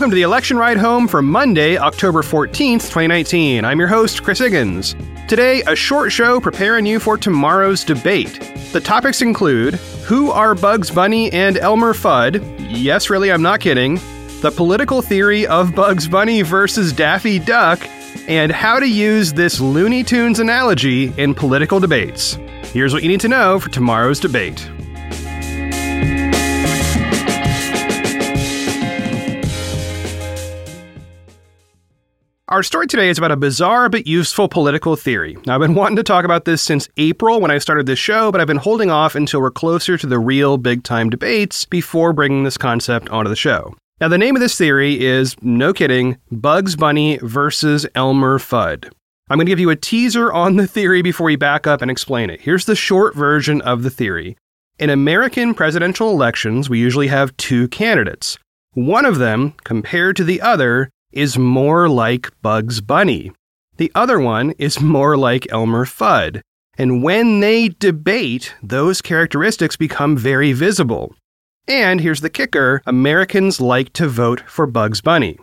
welcome to the election ride home for Monday, October 14th, 2019. I'm your host, Chris Higgins. Today, a short show preparing you for tomorrow's debate. The topics include Who are Bugs Bunny and Elmer Fudd? Yes, really, I'm not kidding. The political theory of Bugs Bunny versus Daffy Duck, and how to use this Looney Tunes analogy in political debates. Here's what you need to know for tomorrow's debate. Our story today is about a bizarre but useful political theory. Now, I've been wanting to talk about this since April when I started this show, but I've been holding off until we're closer to the real big time debates before bringing this concept onto the show. Now, the name of this theory is, no kidding, Bugs Bunny versus Elmer Fudd. I'm going to give you a teaser on the theory before we back up and explain it. Here's the short version of the theory. In American presidential elections, we usually have two candidates. One of them, compared to the other, is more like Bugs Bunny. The other one is more like Elmer Fudd. And when they debate, those characteristics become very visible. And here's the kicker Americans like to vote for Bugs Bunny.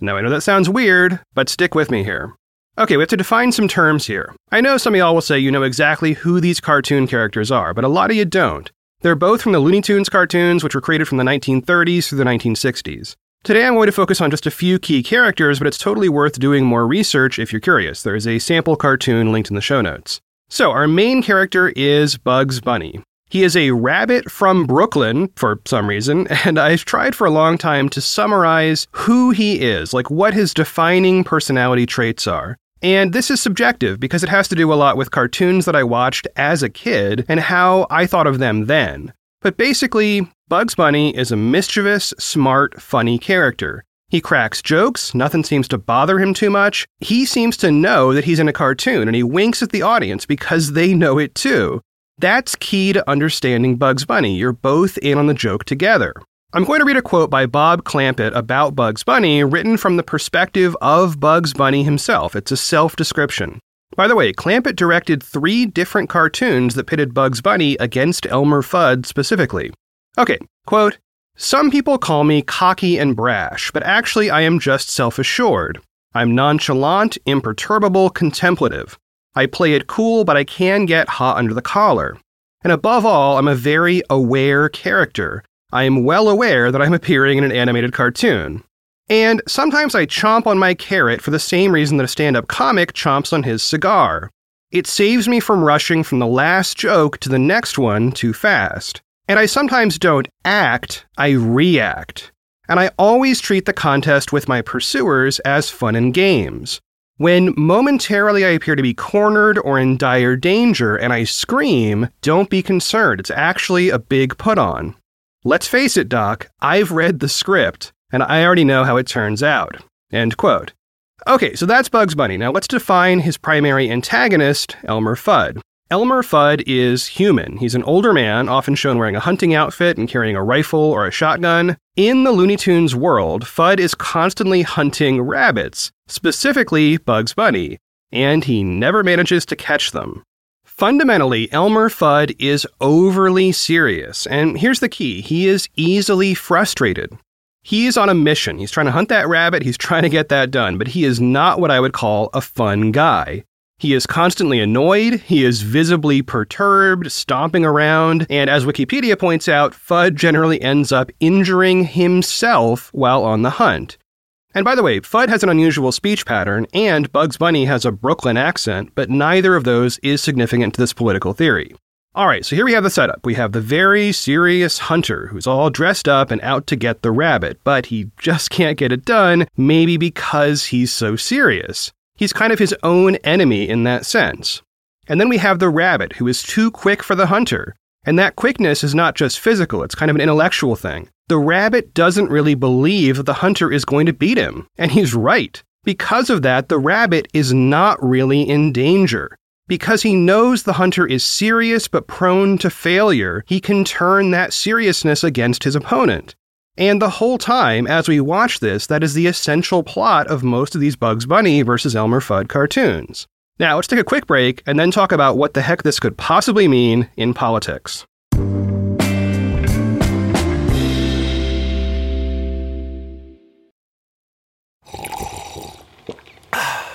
Now, I know that sounds weird, but stick with me here. Okay, we have to define some terms here. I know some of y'all will say you know exactly who these cartoon characters are, but a lot of you don't. They're both from the Looney Tunes cartoons, which were created from the 1930s through the 1960s. Today I'm going to focus on just a few key characters, but it's totally worth doing more research if you're curious. There is a sample cartoon linked in the show notes. So, our main character is Bugs Bunny. He is a rabbit from Brooklyn for some reason, and I've tried for a long time to summarize who he is, like what his defining personality traits are. And this is subjective because it has to do a lot with cartoons that I watched as a kid and how I thought of them then. But basically, Bugs Bunny is a mischievous, smart, funny character. He cracks jokes, nothing seems to bother him too much. He seems to know that he's in a cartoon and he winks at the audience because they know it too. That's key to understanding Bugs Bunny. You're both in on the joke together. I'm going to read a quote by Bob Clampett about Bugs Bunny, written from the perspective of Bugs Bunny himself. It's a self description. By the way, Clampett directed three different cartoons that pitted Bugs Bunny against Elmer Fudd specifically. Okay, quote Some people call me cocky and brash, but actually I am just self assured. I'm nonchalant, imperturbable, contemplative. I play it cool, but I can get hot under the collar. And above all, I'm a very aware character. I am well aware that I'm appearing in an animated cartoon. And sometimes I chomp on my carrot for the same reason that a stand up comic chomps on his cigar. It saves me from rushing from the last joke to the next one too fast. And I sometimes don't act, I react. And I always treat the contest with my pursuers as fun and games. When momentarily I appear to be cornered or in dire danger and I scream, don't be concerned. It's actually a big put on. Let's face it, Doc, I've read the script and I already know how it turns out. End quote. Okay, so that's Bugs Bunny. Now let's define his primary antagonist, Elmer Fudd. Elmer Fudd is human. He's an older man, often shown wearing a hunting outfit and carrying a rifle or a shotgun. In the Looney Tunes world, Fudd is constantly hunting rabbits, specifically Bugs Bunny, and he never manages to catch them. Fundamentally, Elmer Fudd is overly serious, and here's the key he is easily frustrated. He's on a mission. He's trying to hunt that rabbit. He's trying to get that done, but he is not what I would call a fun guy. He is constantly annoyed, he is visibly perturbed, stomping around, and as Wikipedia points out, Fudd generally ends up injuring himself while on the hunt. And by the way, Fudd has an unusual speech pattern, and Bugs Bunny has a Brooklyn accent, but neither of those is significant to this political theory. All right, so here we have the setup. We have the very serious hunter who's all dressed up and out to get the rabbit, but he just can't get it done, maybe because he's so serious. He's kind of his own enemy in that sense. And then we have the rabbit who is too quick for the hunter. And that quickness is not just physical, it's kind of an intellectual thing. The rabbit doesn't really believe that the hunter is going to beat him, and he's right. Because of that, the rabbit is not really in danger. Because he knows the hunter is serious but prone to failure, he can turn that seriousness against his opponent. And the whole time, as we watch this, that is the essential plot of most of these Bugs Bunny versus Elmer Fudd cartoons. Now, let's take a quick break and then talk about what the heck this could possibly mean in politics.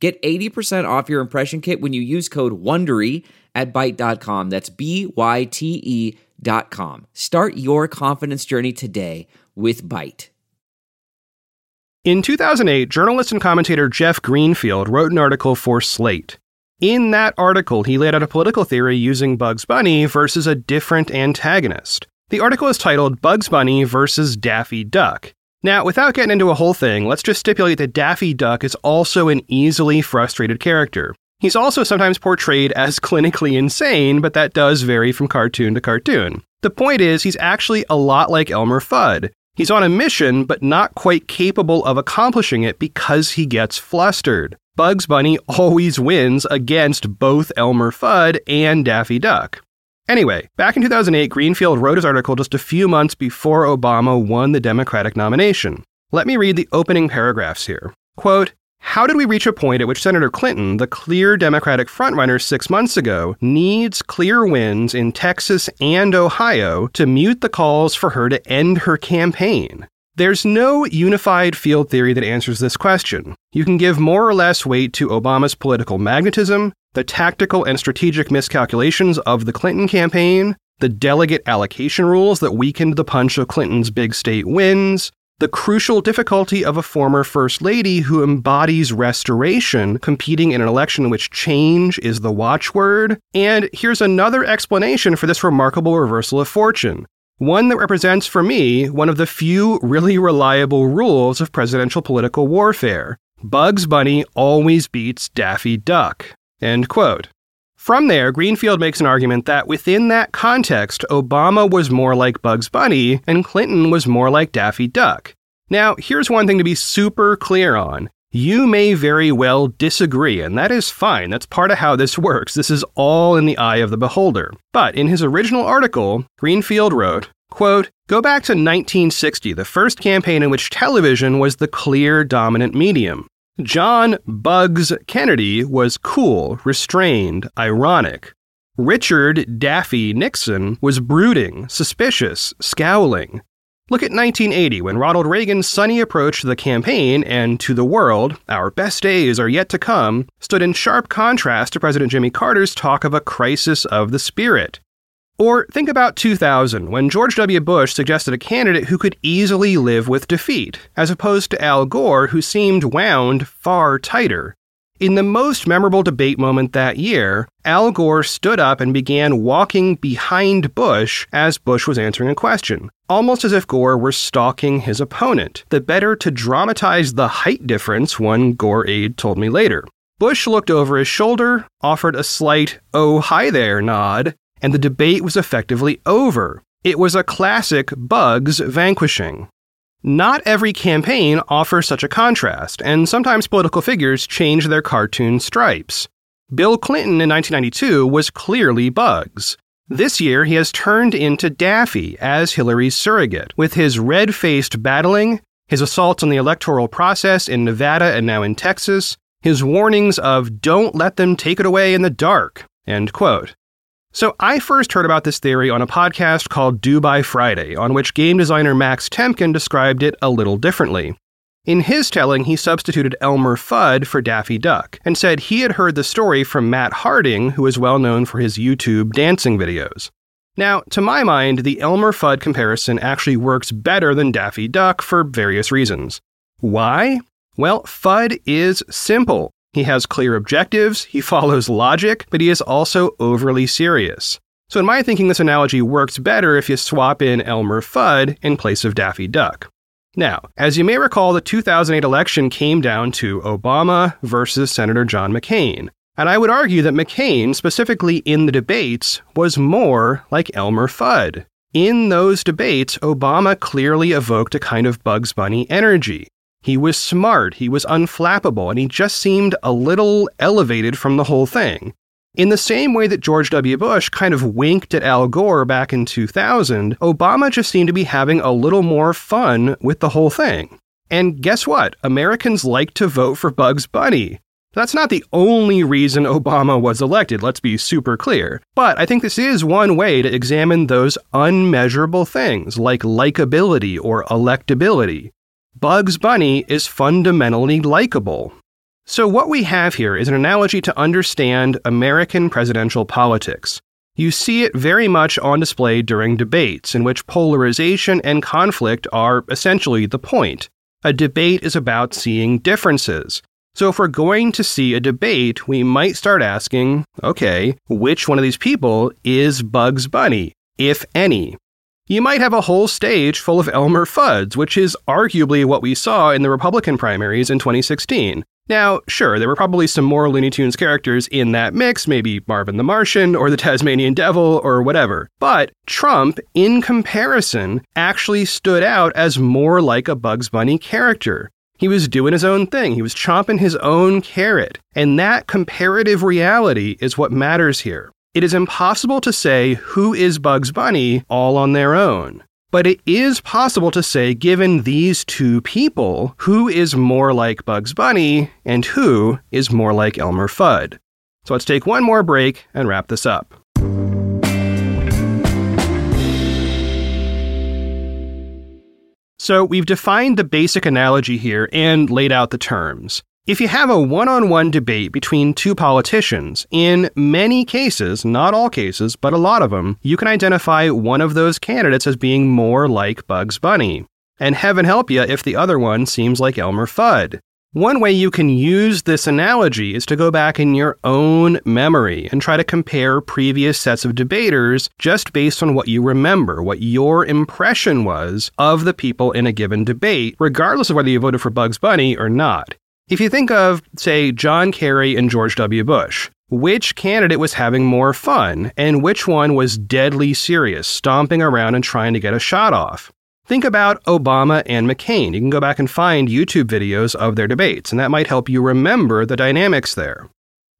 Get 80% off your impression kit when you use code WONDERY at Byte.com. That's B Y T E dot com. Start your confidence journey today with Byte. In 2008, journalist and commentator Jeff Greenfield wrote an article for Slate. In that article, he laid out a political theory using Bugs Bunny versus a different antagonist. The article is titled Bugs Bunny versus Daffy Duck. Now, without getting into a whole thing, let's just stipulate that Daffy Duck is also an easily frustrated character. He's also sometimes portrayed as clinically insane, but that does vary from cartoon to cartoon. The point is, he's actually a lot like Elmer Fudd. He's on a mission, but not quite capable of accomplishing it because he gets flustered. Bugs Bunny always wins against both Elmer Fudd and Daffy Duck. Anyway, back in 2008, Greenfield wrote his article just a few months before Obama won the Democratic nomination. Let me read the opening paragraphs here. Quote, how did we reach a point at which Senator Clinton, the clear Democratic frontrunner six months ago, needs clear wins in Texas and Ohio to mute the calls for her to end her campaign? There's no unified field theory that answers this question. You can give more or less weight to Obama's political magnetism, the tactical and strategic miscalculations of the Clinton campaign, the delegate allocation rules that weakened the punch of Clinton's big state wins, the crucial difficulty of a former First Lady who embodies restoration, competing in an election in which change is the watchword. And here's another explanation for this remarkable reversal of fortune. One that represents for me one of the few really reliable rules of presidential political warfare. Bugs Bunny always beats Daffy Duck. End quote. From there, Greenfield makes an argument that within that context, Obama was more like Bugs Bunny and Clinton was more like Daffy Duck. Now, here's one thing to be super clear on. You may very well disagree, and that is fine. That's part of how this works. This is all in the eye of the beholder. But in his original article, Greenfield wrote, quote, Go back to 1960, the first campaign in which television was the clear dominant medium. John Bugs Kennedy was cool, restrained, ironic. Richard Daffy Nixon was brooding, suspicious, scowling. Look at 1980 when Ronald Reagan's sunny approach to the campaign and to the world, our best days are yet to come, stood in sharp contrast to President Jimmy Carter's talk of a crisis of the spirit. Or think about 2000, when George W. Bush suggested a candidate who could easily live with defeat, as opposed to Al Gore, who seemed wound far tighter. In the most memorable debate moment that year, Al Gore stood up and began walking behind Bush as Bush was answering a question, almost as if Gore were stalking his opponent, the better to dramatize the height difference, one Gore aide told me later. Bush looked over his shoulder, offered a slight, oh, hi there nod, and the debate was effectively over. It was a classic Bugs vanquishing. Not every campaign offers such a contrast, and sometimes political figures change their cartoon stripes. Bill Clinton in 1992 was clearly Bugs. This year, he has turned into Daffy as Hillary's surrogate, with his red faced battling, his assaults on the electoral process in Nevada and now in Texas, his warnings of don't let them take it away in the dark, end quote. So I first heard about this theory on a podcast called Do By Friday, on which game designer Max Temkin described it a little differently. In his telling, he substituted Elmer Fudd for Daffy Duck and said he had heard the story from Matt Harding, who is well known for his YouTube dancing videos. Now, to my mind, the Elmer Fudd comparison actually works better than Daffy Duck for various reasons. Why? Well, Fudd is simple. He has clear objectives, he follows logic, but he is also overly serious. So, in my thinking, this analogy works better if you swap in Elmer Fudd in place of Daffy Duck. Now, as you may recall, the 2008 election came down to Obama versus Senator John McCain. And I would argue that McCain, specifically in the debates, was more like Elmer Fudd. In those debates, Obama clearly evoked a kind of Bugs Bunny energy. He was smart, he was unflappable, and he just seemed a little elevated from the whole thing. In the same way that George W. Bush kind of winked at Al Gore back in 2000, Obama just seemed to be having a little more fun with the whole thing. And guess what? Americans like to vote for Bugs Bunny. That's not the only reason Obama was elected, let's be super clear. But I think this is one way to examine those unmeasurable things like likability or electability. Bugs Bunny is fundamentally likable. So, what we have here is an analogy to understand American presidential politics. You see it very much on display during debates, in which polarization and conflict are essentially the point. A debate is about seeing differences. So, if we're going to see a debate, we might start asking okay, which one of these people is Bugs Bunny, if any? You might have a whole stage full of Elmer Fudds, which is arguably what we saw in the Republican primaries in 2016. Now, sure, there were probably some more Looney Tunes characters in that mix, maybe Marvin the Martian or the Tasmanian Devil or whatever. But Trump, in comparison, actually stood out as more like a Bugs Bunny character. He was doing his own thing. He was chomping his own carrot. And that comparative reality is what matters here. It is impossible to say who is Bugs Bunny all on their own. But it is possible to say, given these two people, who is more like Bugs Bunny and who is more like Elmer Fudd. So let's take one more break and wrap this up. So we've defined the basic analogy here and laid out the terms. If you have a one on one debate between two politicians, in many cases, not all cases, but a lot of them, you can identify one of those candidates as being more like Bugs Bunny. And heaven help you if the other one seems like Elmer Fudd. One way you can use this analogy is to go back in your own memory and try to compare previous sets of debaters just based on what you remember, what your impression was of the people in a given debate, regardless of whether you voted for Bugs Bunny or not. If you think of, say, John Kerry and George W. Bush, which candidate was having more fun and which one was deadly serious, stomping around and trying to get a shot off? Think about Obama and McCain. You can go back and find YouTube videos of their debates, and that might help you remember the dynamics there.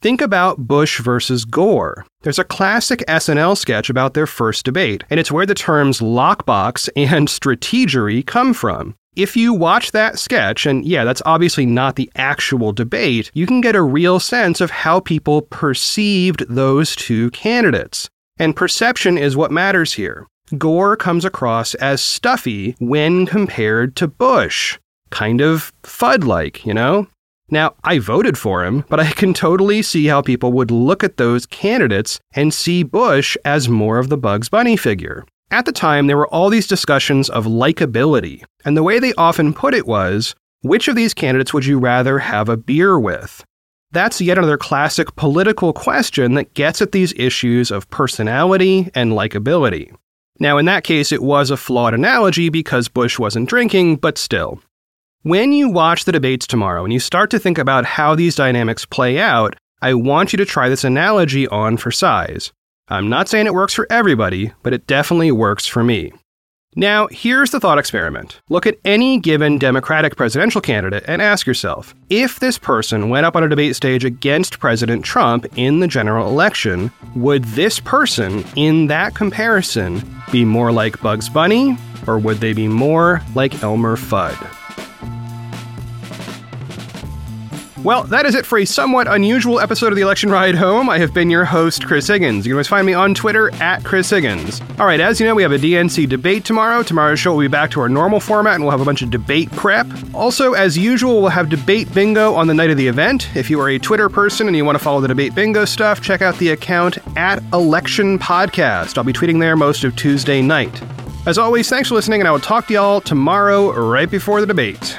Think about Bush versus Gore. There's a classic SNL sketch about their first debate, and it's where the terms lockbox and strategery come from. If you watch that sketch, and yeah, that's obviously not the actual debate, you can get a real sense of how people perceived those two candidates. And perception is what matters here. Gore comes across as stuffy when compared to Bush. Kind of Fudd like, you know? Now, I voted for him, but I can totally see how people would look at those candidates and see Bush as more of the Bugs Bunny figure. At the time, there were all these discussions of likability, and the way they often put it was which of these candidates would you rather have a beer with? That's yet another classic political question that gets at these issues of personality and likability. Now, in that case, it was a flawed analogy because Bush wasn't drinking, but still. When you watch the debates tomorrow and you start to think about how these dynamics play out, I want you to try this analogy on for size. I'm not saying it works for everybody, but it definitely works for me. Now, here's the thought experiment. Look at any given Democratic presidential candidate and ask yourself if this person went up on a debate stage against President Trump in the general election, would this person in that comparison be more like Bugs Bunny or would they be more like Elmer Fudd? Well, that is it for a somewhat unusual episode of the Election Ride Home. I have been your host, Chris Higgins. You can always find me on Twitter at Chris Higgins. All right, as you know, we have a DNC debate tomorrow. Tomorrow's show will be back to our normal format and we'll have a bunch of debate prep. Also, as usual, we'll have debate bingo on the night of the event. If you are a Twitter person and you want to follow the debate bingo stuff, check out the account at Election Podcast. I'll be tweeting there most of Tuesday night. As always, thanks for listening, and I will talk to y'all tomorrow right before the debate.